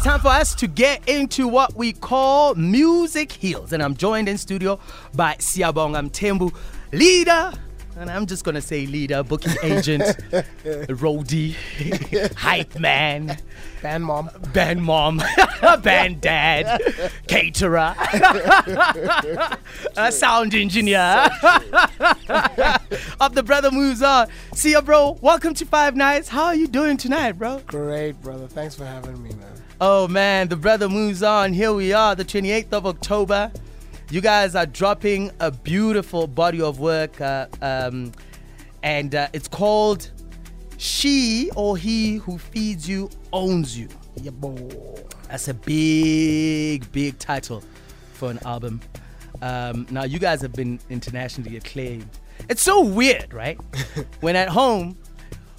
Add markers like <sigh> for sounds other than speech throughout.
It's time for us to get into what we call Music Heals. And I'm joined in studio by Siyabonga Mthembu, leader. And I'm just gonna say leader, booking <laughs> agent, roadie, <laughs> hype man, Band mom. band mom, <laughs> band dad, caterer, a sound engineer of the Brother Moves On. See ya, bro. Welcome to Five Nights. How are you doing tonight, bro? Great, brother. Thanks for having me, man. Oh man, the brother moves on. Here we are, the 28th of October. You guys are dropping a beautiful body of work, uh, um, and uh, it's called She or He Who Feeds You Owns You. Yeah, boy. That's a big, big title for an album. Um, now, you guys have been internationally acclaimed. It's so weird, right? <laughs> when at home,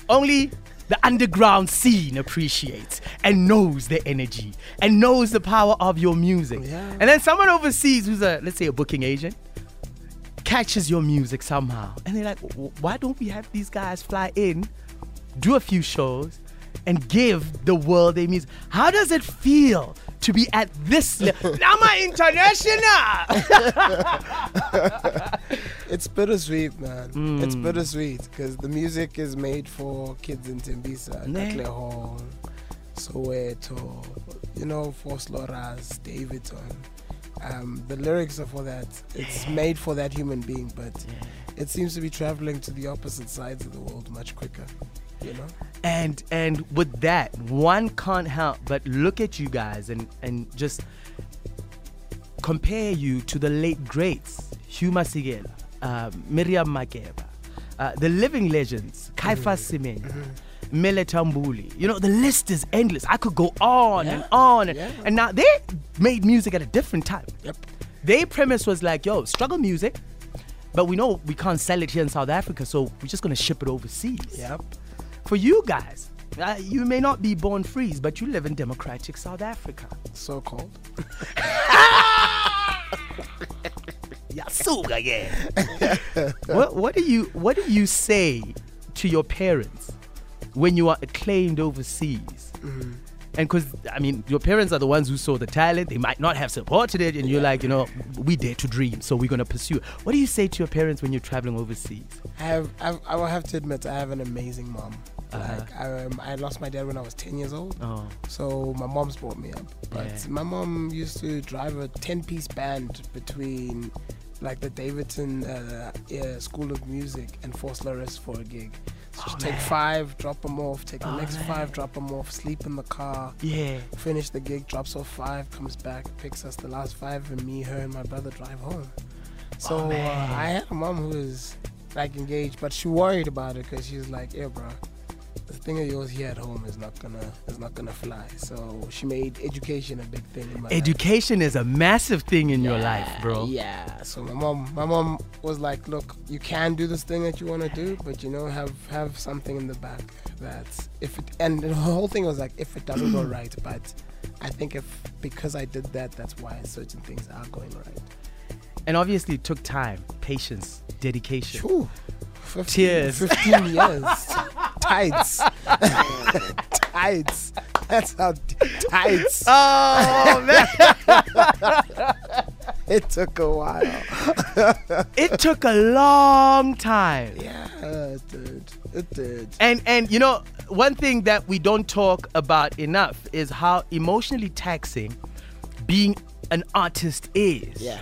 only the underground scene appreciates and knows the energy and knows the power of your music. Yeah. And then someone overseas who's a, let's say, a booking agent, catches your music somehow. And they're like, why don't we have these guys fly in, do a few shows, and give the world their music? How does it feel to be at this level? now I'm international! <laughs> It's bittersweet, man. It's Mm. bittersweet because the music is made for kids in Tembisa, Ne. Katlehong, Soweto, you know, for Sloras, Davidson. Um, the lyrics are for that. It's made for that human being, but it seems to be traveling to the opposite sides of the world much quicker. You know? and and with that, one can't help but look at you guys and, and just compare you to the late greats, Hugh Masekela, uh, Miriam Makeba, uh, the living legends, Caiphus Semenya, Mele Tambuli. You know, the list is endless. I could go on and on. And, Yeah. and now they made music at a different time. Yep. Their premise was like, yo, struggle music, but we know we can't sell it here in South Africa, so we're just gonna ship it overseas. Yep. For you guys, uh, you may not be born free, but you live in democratic South Africa. So called. <laughs> <laughs> Yasuga, yeah. <laughs> what, what do you What do you say to your parents when you are acclaimed overseas? Mm. And because I mean, your parents are the ones who saw the talent. They might not have supported it, and you're like, you know, we dare to dream, so we're gonna pursue. What do you say to your parents when you're traveling overseas? I have, I will have to admit, I have an amazing mom. Uh-huh. Like, I, um, I lost my dad when I was 10 years old. Oh, So my mom's brought me up. But Yeah. my mom used to drive a 10 piece band between like the Davidson uh, uh, School of Music and Force Laris for a gig. So Oh, take man. five, drop them off, take Oh, the next man. five, drop them off, sleep in the car, yeah. finish the gig, drops off five, comes back, picks us the last five, and me, her, and my brother drive home. So Oh, uh. I had a mom who was like engaged, but she worried about it because she was like, "Yeah, bro, the thing of yours here at home is not gonna is not gonna fly." So she made education a big thing in my life. Education is a massive thing in your life, bro. Yeah. So my mom, my mom was like, "Look, you can do this thing that you want to do, but you know, have have something in the back that if it." And the whole thing was like, if it doesn't go <clears throat> right, but I think if because I did that, that's why certain things are going right. And obviously, it took time, patience, dedication. Phew. 15, Tears. 15 <laughs> years. Tights. <laughs> tights. That's how tights. Oh man, <laughs> It took a while. <laughs> it took a long time. Yeah, it did. It did. And and you know, one thing that we don't talk about enough is how emotionally taxing being an artist is. Yeah.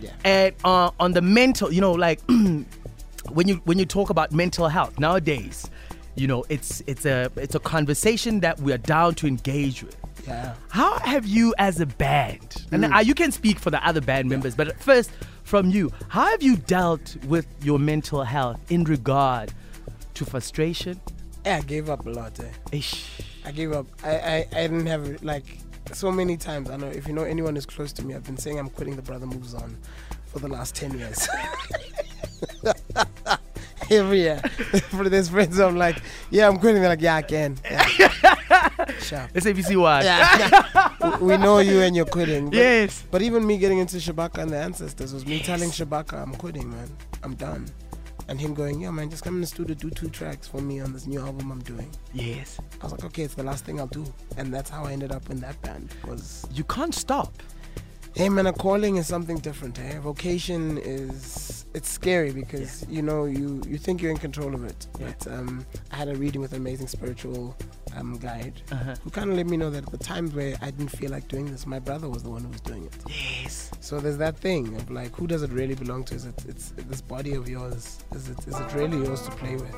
Yeah. And uh, on the mental, you know, like <clears throat> when you when you talk about mental health nowadays, you know, it's it's a it's a conversation that we are down to engage with. Yeah. How have you, as a band, and uh, you can speak for the other band members, but first from you, how have you dealt with your mental health in regard to frustration? Yeah, I gave up a lot. Eh? Ish. I gave up. I, I, I didn't have like so many times. I know if you know anyone who's close to me, I've been saying I'm quitting the Brother Moves On for the last ten years. <laughs> Every year, <laughs> for this friends, I'm like, yeah, I'm quitting. They're like, yeah, I can. Yeah. Sharp. SABC Watch. Yeah. <laughs> we know you and you're quitting. But, Yes. but even me getting into Shabaka and the ancestors was me telling Shabaka, I'm quitting, man. I'm done. and him going, "Yo, man, just come in the studio, do two tracks for me on this new album I'm doing." Yes. I was like, "Okay, it's the last thing I'll do," and that's how I ended up in that band. Was You can't stop. Hey, man, a calling is something different. Hey, vocation is it's scary because you know you you think you're in control of it, Yeah. but um, I had a reading with an amazing spiritual um, guide Uh-huh. who kind of let me know that at the times where I didn't feel like doing this, my brother was the one who was doing it. Yes. So there's that thing of like, who does it really belong to? Is it it's this body of yours? Is it is it really yours to play with?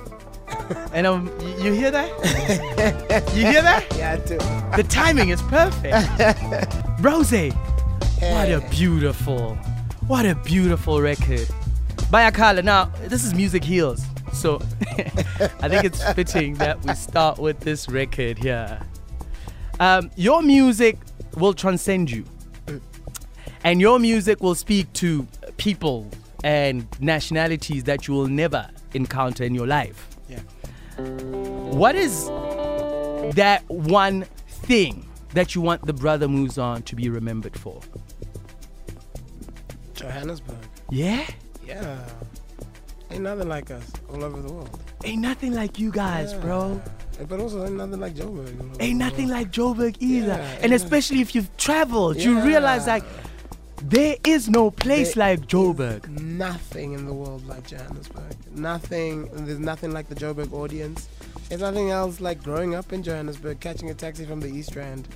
<laughs> And um, you hear that? <laughs> you hear that? Yeah, I do. The timing is perfect. <laughs> Rose, what a beautiful, what a beautiful record. By Akala. Now, this is Music Heals. So <laughs> I think it's fitting that we start with this record here. Um, your music will transcend you. And your music will speak to people and nationalities that you will never encounter in your life. Yeah. What is that one thing that you want the brother moves on to be remembered for? Johannesburg. Yeah? Yeah. Ain't nothing like us all over the world. Ain't nothing like you guys, bro. But also ain't nothing like Joburg. Ain't nothing like Joburg either. Yeah, and especially if you've traveled, you realize like there is no place There like Joburg. Nothing in the world like Johannesburg. Nothing. There's nothing like the Joburg audience. There's nothing else like growing up in Johannesburg, catching a taxi from the East Rand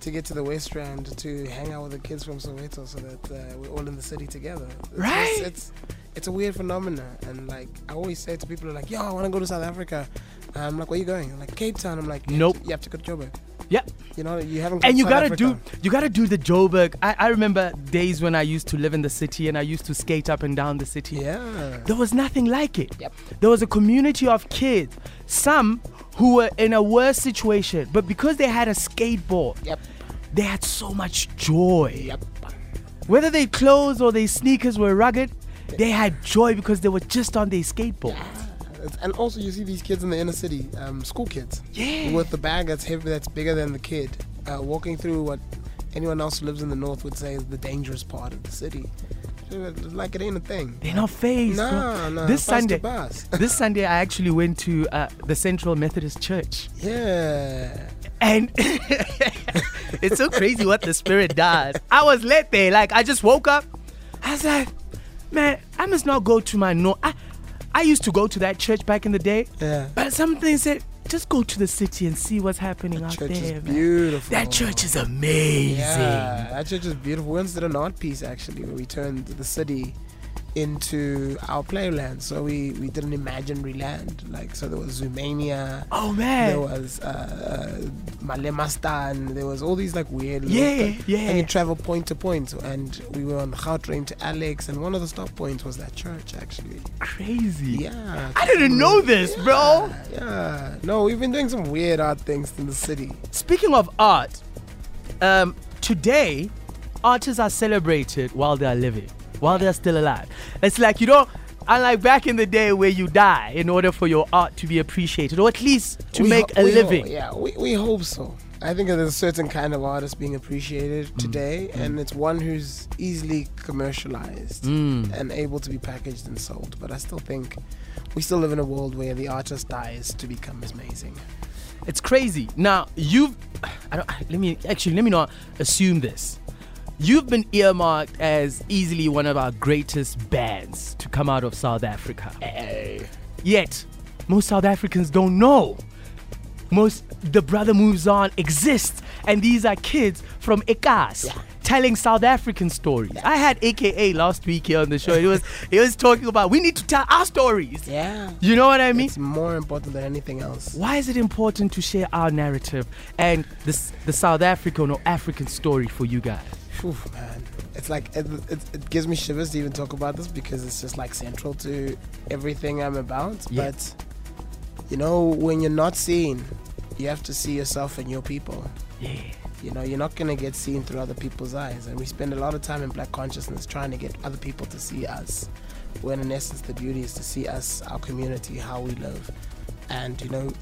to get to the West Rand to hang out with the kids from Soweto, so that uh, we're all in the city together. It's Right. it's it's a weird phenomenon, and like I always say to people, like, "Yo, I want to go to South Africa." I'm like, "Where you going?" I'm like, "Cape Town." I'm like, "You have Nope. to- you have to go to Joburg." Yep. You know, you haven't. And you South gotta Africa. do you gotta do the Joburg. I, I remember days when I used to live in the city and I used to skate up and down the city. Yeah. There was nothing like it. Yep. There was a community of kids, some who were in a worse situation, but because they had a skateboard, Yep. they had so much joy. Yep. Whether their clothes or their sneakers were rugged, they had joy because they were just on their skateboard. It's- And also, you see these kids in the inner city, um, school kids, Yeah. with the bag that's heavy, that's bigger than the kid, uh, walking through what anyone else who lives in the north would say is the dangerous part of the city. Like it ain't a thing. They're not phased. bro. No, no. This Sunday, <laughs> this Sunday, I actually went to uh, the Central Methodist Church. yeah. And <laughs> it's so crazy what the spirit does. I was late there, like I just woke up. I was like, man, I must not go to my no. I, I used to go to that church back in the day, Yeah. but something said, just go to the city and see what's happening out Church there. is man." beautiful. That church is amazing. Yeah, that church is beautiful. We once did an art piece actually where we turned the city into our playland. So we, we did an imaginary land. Like so there was Zoomania, Oh man! there was uh, uh, Malemastan, there was all these like weird Yeah, yeah. And you travel point to point and we were on the Gautrain to Alex and one of the stop points was that church actually. Crazy. Yeah. I didn't know this, bro. Yeah. No, we've been doing some weird art things in the city. Speaking of art, um, today artists are celebrated while they are living, while they're still alive. It's like you don't. Unlike back in the day where you die in order for your art to be appreciated, or at least to We make ho- a ho- living. yeah, we, we hope so. I think there's a certain kind of artist being appreciated Mm. today, and it's one who's easily commercialized Mm. and able to be packaged and sold. But I still think we still live in a world where the artist dies to become amazing. It's crazy. Now you've. <sighs> I don't. Let me actually. Let me not assume this. You've been earmarked as easily one of our greatest bands to come out of South Africa. Hey. Yet, most South Africans don't know. Most the brother moves on exists, and these are kids from Ekas telling South African stories. I had AKA last week here on the show. He was he was talking about we need to tell our stories. Yeah. You know what I mean? It's more important than anything else. Why is it important to share our narrative and this the South African or African story for you guys? Phew, man. It's like it, it, it gives me shivers to even talk about this because it's just like central to everything I'm about. Yeah. But you know, when you're not seen, you have to see yourself and your people. Yeah. You know, you're not gonna get seen through other people's eyes, and we spend a lot of time in black consciousness trying to get other people to see us. When in essence, the beauty is to see us, our community, how we live, and you know,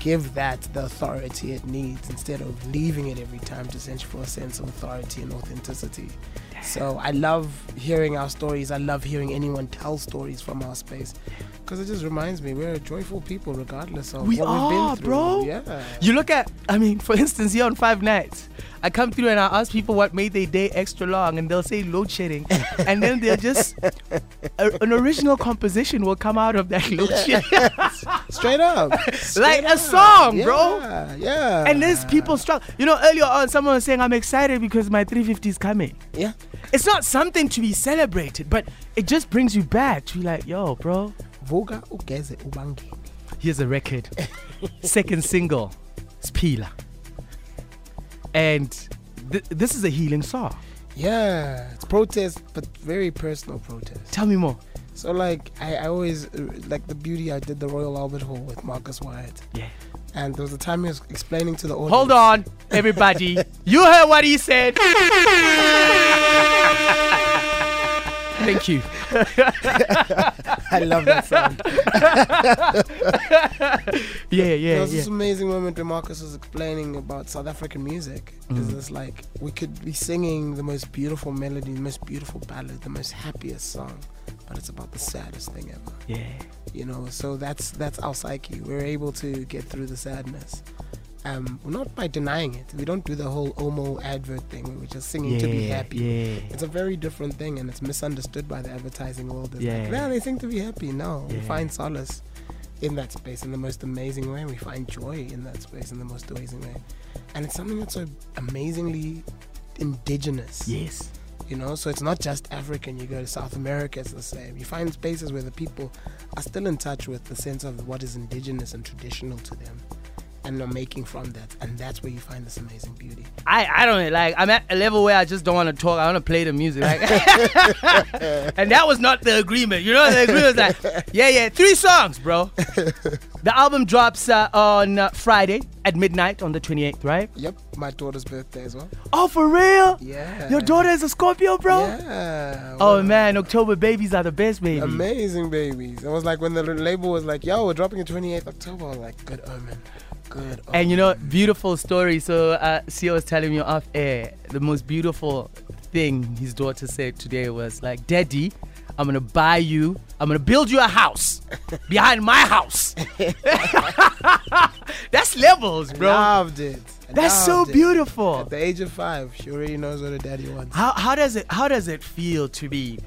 give that the authority it needs instead of leaving it every time to search for a sense of authority and authenticity. So I love hearing our stories. I love hearing anyone tell stories from our space because it just reminds me we're joyful people regardless of We what are, we've been through. bro. Yeah. You look at, I mean, for instance, here on Five Nights, I come through and I ask people what made their day extra long, and they'll say load shedding, and then they'll just a, an original composition will come out of that load shedding, <laughs> Straight up. <laughs> like Straight a song, yeah, bro. Yeah. And there's people struggle. You know, earlier on, someone was saying, "I'm excited because my 350 is coming." Yeah. It's not something to be celebrated, but it just brings you back to be like, "Yo, bro, Vuga ugeze here's a record, second single, Spila, and th- this is a healing song." Yeah. It's protest, but very personal protest. Tell me more. So like I, I always uh, like the beauty. I did the Royal Albert Hall with Marcus Wyatt, Yeah. and there was a time he was explaining to the audience. Hold on, everybody. <laughs> you heard what he said. <laughs> Thank you. <laughs> I love that sound. <laughs> Yeah, there yeah, was yeah. this amazing moment where Marcus was explaining about South African music. Because Mm. it's like we could be singing the most beautiful melody, the most beautiful ballad, the most happiest song, but it's about the saddest thing ever. Yeah. You know, so that's that's our psyche. We're able to get through the sadness. Um, not by denying it. We don't do the whole Omo advert thing where we're just singing to be happy. yeah. It's a very different thing, and it's misunderstood by the advertising world. It's Yeah. like, yeah, they sing to be happy. No, we find solace in that space in the most amazing way. We find joy in that space in the most amazing way, and it's something that's so amazingly indigenous. Yes. You know, so it's not just African. You go to South America, it's the same. You find spaces where the people are still in touch with the sense of what is indigenous and traditional to them, and are making from that, and that's where you find this amazing beauty. I, I don't like I'm at a level where I just don't want to talk. I want to play the music. Like <laughs> and that was not the agreement. You know the agreement was like, <laughs> yeah, yeah, three songs, bro. <laughs> the album drops uh, on uh, Friday at midnight on the 28th, right? Yep, my daughter's birthday as well. Oh, for real? Yeah. Your daughter is a Scorpio, bro? Yeah. Oh man, October babies are the best, babies. Amazing babies. It was like when the label was like, yo, we're dropping it 28th October. Like, good omen. Good omen. And you know, beautiful story. So, uh, Sia was telling me off air the most beautiful thing his daughter said today was like, "Daddy, I'm gonna buy you. I'm gonna build you a house <laughs> behind my house." <laughs> That's levels, bro. Loved it. That's so it. beautiful. At the age of five, she already knows what her daddy wants. How how does it how does it feel to be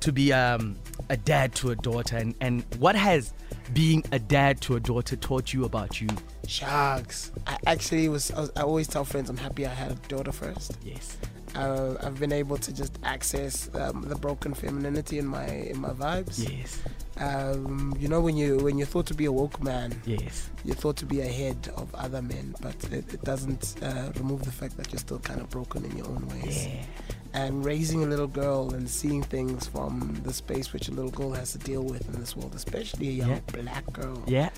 to be um a dad to a daughter and and what has being a dad to a daughter taught you about you? Sharks. I actually was, I was. I always tell friends I'm happy I had a daughter first. Yes. Uh, I've been able to just access um, the broken femininity in my in my vibes. Yes. Um, you know when you when you're thought to be a woke man, Yes. you're thought to be ahead of other men, but it, it doesn't uh, remove the fact that you're still kind of broken in your own ways. Yeah. And raising a little girl and seeing things from the space which a little girl has to deal with in this world, especially a young Yeah. black girl, Yeah.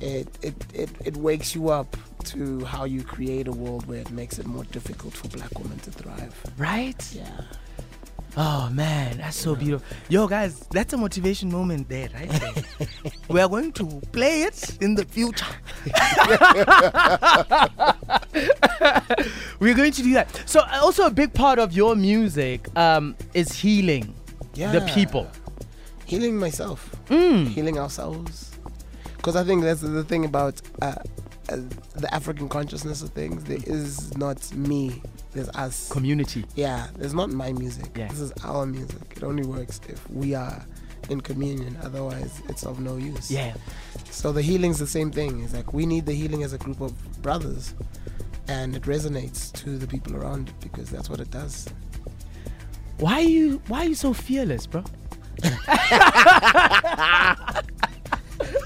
it, it, it, it wakes you up to how you create a world where it makes it more difficult for black women to thrive. Right? Yeah. Oh man, that's so beautiful. Yo, guys, that's a motivation moment there, right? <laughs> we are going to play it in the future. <laughs> We're going to do that. So, uh, also a big part of your music um, is healing Yeah. the people. Healing myself. Mm. healing ourselves. Because I think that's the thing about uh, uh, the African consciousness of things. There is not me, there's us. Community. yeah, there's not my music. Yeah. This is our music. It only works if we are in communion. Otherwise, it's of no use. Yeah. So the healing's the same thing. It's like we need the healing as a group of brothers. And it resonates to the people around it because that's what it does. Why are you Why are you so fearless, bro? <laughs>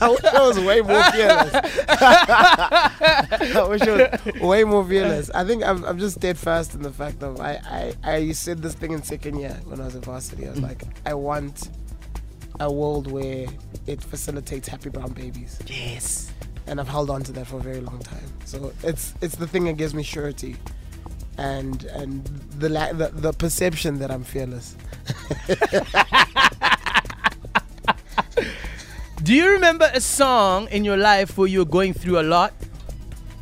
I wish I was way more fearless. <laughs> I wish I was way more fearless. I think I'm, I'm just steadfast in the fact of I, I, I said this thing in second year when I was at varsity. I was like, I want a world where it facilitates happy brown babies, Yes. and I've held on to that for a very long time. So it's it's the thing that gives me surety, and and the la- the, the perception that I'm fearless. <laughs> Do you remember a song in your life where you were going through a lot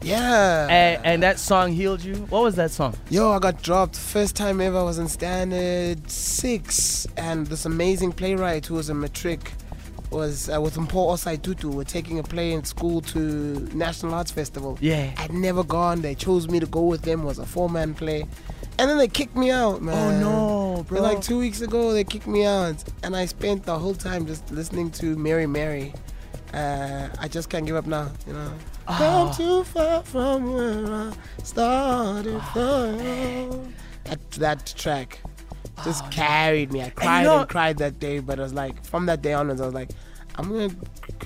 Yeah. and, and that song healed you? What was that song? Yo, I got dropped. First time ever, I was in standard six. And this amazing playwright who was a matric was uh, with Mpo Osai Tutu. We're taking a play in school to National Arts Festival. Yeah. I'd never gone. They chose me to go with them. It was a four man play. And then they kicked me out, man. Oh no, bro. Like two weeks ago, they kicked me out. And I spent the whole time just listening to Mary Mary. Uh, I just can't give up now, you know. Ah. Come too far from where I started from. That, that track just Oh, carried me. I cried know- and cried that day, but I was like, from that day onwards, I was like, I'm gonna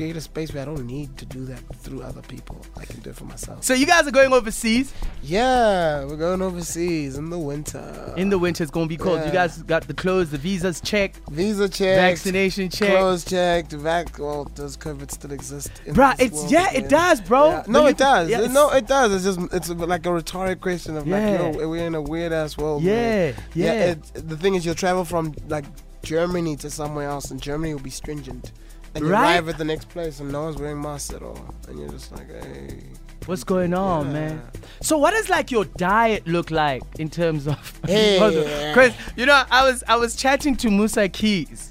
create a space where I don't need to do that through other people. I can do it for myself. So you guys are going overseas Yeah, we're going overseas in the winter. in the winter. It's gonna be cold. You guys got the clothes, the visas checked, visa check, vaccination checked. clothes checked, vac. Well, does COVID still exist? This it's yeah, again? it does, bro. Yeah. No, it does. yeah, no, it does. It's just it's like a rhetoric question of Yeah. like, yo, we're in a weird ass world. man. Yeah, yeah. it, the thing is, you'll travel from like Germany to somewhere else, and Germany will be stringent. And you Right. arrive at the next place, and no one's wearing masks at all, and you're just like, hey. What's going on, Yeah. man? So what does like your diet look like in terms of <laughs> Hey. <laughs> Because you know, I was I was chatting to Musa Keys.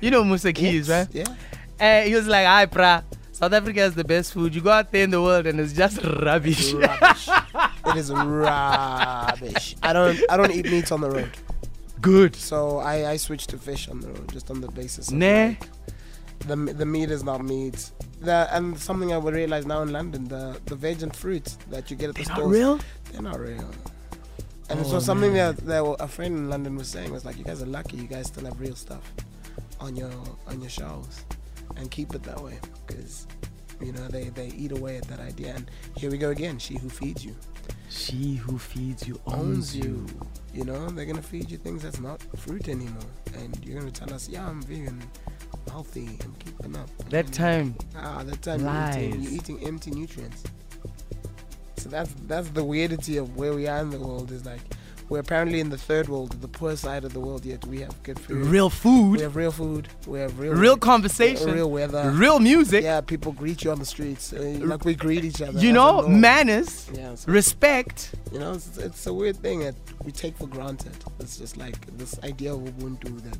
You know Musa Keys, right? Yeah. And he was like, "Hi, pra. South Africa has the best food. You go out there in the world and it's just <laughs> rubbish." Rubbish. it is rubbish. I don't. I don't eat meat on the road. Good. So I, I switched to fish on the road just on the basis of Nah. like, the the meat is not meat. The, and something I would realize now in London, the the veg and fruits that you get at They're the not real. they're not real. And Oh, so something man. that, that a friend in London was saying was like, you guys are lucky, you guys still have real stuff on your on your shelves, and keep it that way because you know they they eat away at that idea. And here we go again. She who feeds you She who feeds you owns you. You know, they're gonna feed you things that's not fruit anymore, and you're gonna tell us, yeah, I'm vegan, healthy, I'm keeping up. That time. ah, that time you're eating, you're eating empty nutrients. So that's that's the weirdity of where we are in the world. Is like we're apparently in the third world, the poor side of the world. Yet we have good food. Real food. we have real food. We have real Real conversation. real weather. Real music. yeah, people greet you on the streets. Uh, like we greet each other. You know, manners, Yeah, so respect. you know, it's, it's a weird thing that we take for granted. It's just like this idea of Ubuntu that,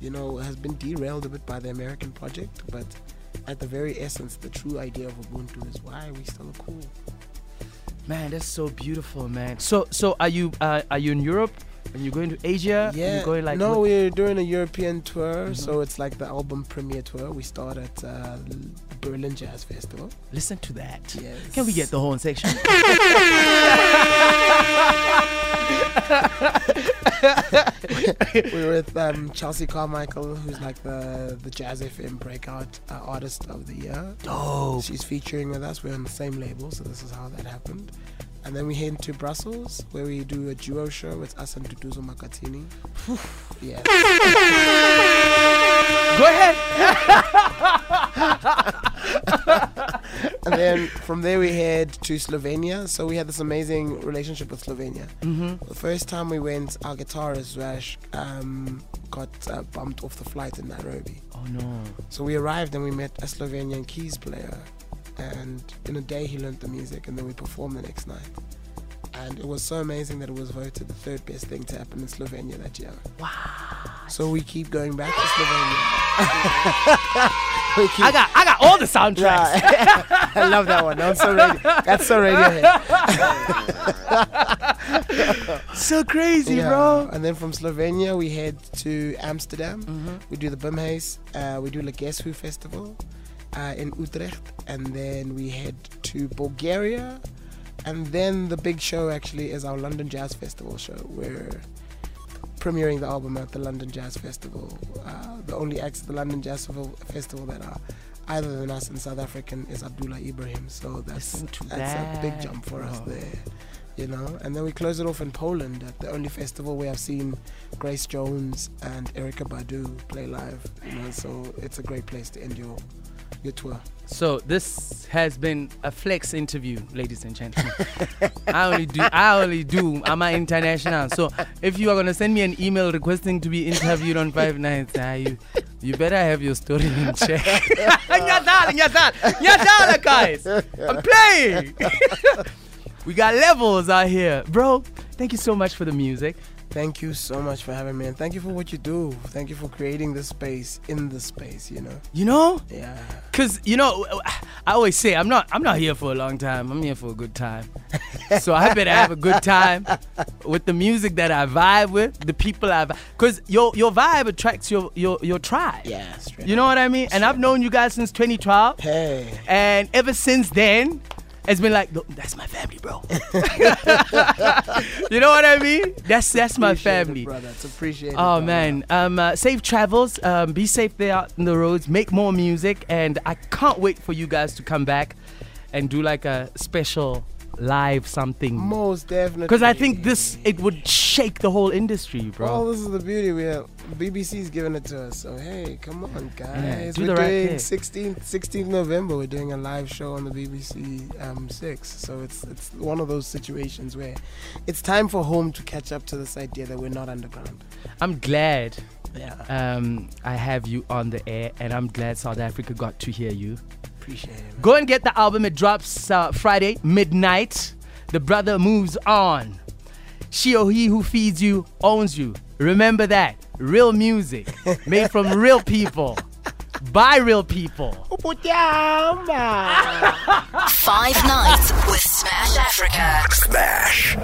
you know, has been derailed a bit by the American project, but at the very essence, the true idea of Ubuntu is why are we still cool? Man, that's so beautiful, man. So, so are you uh, are you in Europe? And you're going to Asia? Are Yeah, you going like no, what- we're doing a European tour, Mhm. so it's like the album premiere tour. We start at uh, Berlin Jazz Festival. listen to that. Yes. Can we get the horn section? <laughs> <laughs> We're with um, Chelsea Carmichael, who's like the the Jazz FM breakout uh, artist of the year. Dope. She's featuring with us. We're on the same label, so this is how that happened. And then we head to Brussels, where we do a duo show with us and Nduduzo Makhathini. yeah. Go ahead. <laughs> And then from there we head to Slovenia. So we had this amazing relationship with Slovenia. Mm-hmm. The first time we went, our guitarist Rash um, got uh, bumped off the flight in Nairobi. Oh no. So we arrived and we met a Slovenian keys player. And in a day he learned the music and then we performed the next night. And it was so amazing that it was voted the third best thing to happen in Slovenia that year. Wow. So we keep going back to Slovenia. <laughs> we I got I got all the soundtracks. Yeah. <laughs> I love that one. That's so radio. That's so Radiohead. <laughs> So crazy, Yeah. bro. And then from Slovenia we head to Amsterdam. Mm-hmm. We do the Bimhuis. Uh, we do the Guess Who Festival uh, in Utrecht, and then we head to Bulgaria. And then the big show actually is our London Jazz Festival show. We're premiering the album at the London Jazz Festival. Uh, the only acts at the London Jazz Festival- Festival that are either than us in South African is Abdullah Ibrahim. So that's that's a big jump for us there. You know, and then we close it off in Poland at the only festival where I've seen Grace Jones and Erykah Badu play live. You know, so it's a great place to end your your tour. So this has been a flex interview, ladies and gentlemen. <laughs> I only do I only do I'm an international. So if you are gonna send me an email requesting to be interviewed on Five Nights, you you better have your story in check. <laughs> Nyadala, nyadala, nyadala, guys. I'm playing. <laughs> we got levels out here. Bro, thank you so much for the music. Thank you so much for having me, and thank you for what you do. Thank you for creating this space in the space. You know. You know, Yeah. cause you know, I always say I'm not I'm not here for a long time. I'm here for a good time. <laughs> so I better have a good time with the music that I vibe with, the people I vibe. Cause your your vibe attracts your your your tribe. Yeah. You know what I mean? And I've known you guys since 2012. Hey. And ever since then, it's been like, "Look, that's my family, bro. <laughs> you know what I mean? That's that's my Appreciate it, family. brother. It's appreciated. Oh brother. man, um, uh, safe travels. Um, be safe there out in the roads. Make more music, and I can't wait for you guys to come back and do like a special live something. Most definitely. Because I think this it would shake the whole industry, bro. Well, this is the beauty. We have BBC's giving it to us. So hey, come on, guys. do we're right doing thing. 16th, 16th November. We're doing a live show on the BBC um, Six. So it's it's one of those situations where it's time for home to catch up to this idea that we're not underground. I'm glad Yeah. um, I have you on the air, and I'm glad South Africa got to hear you. Appreciate it. Man. Go and get the album. It drops uh, Friday midnight. The brother moves on. She or he who feeds you owns you. Remember that. Real music made from <laughs> real people by real people. <laughs> Five nights with Smash Afrika. Smash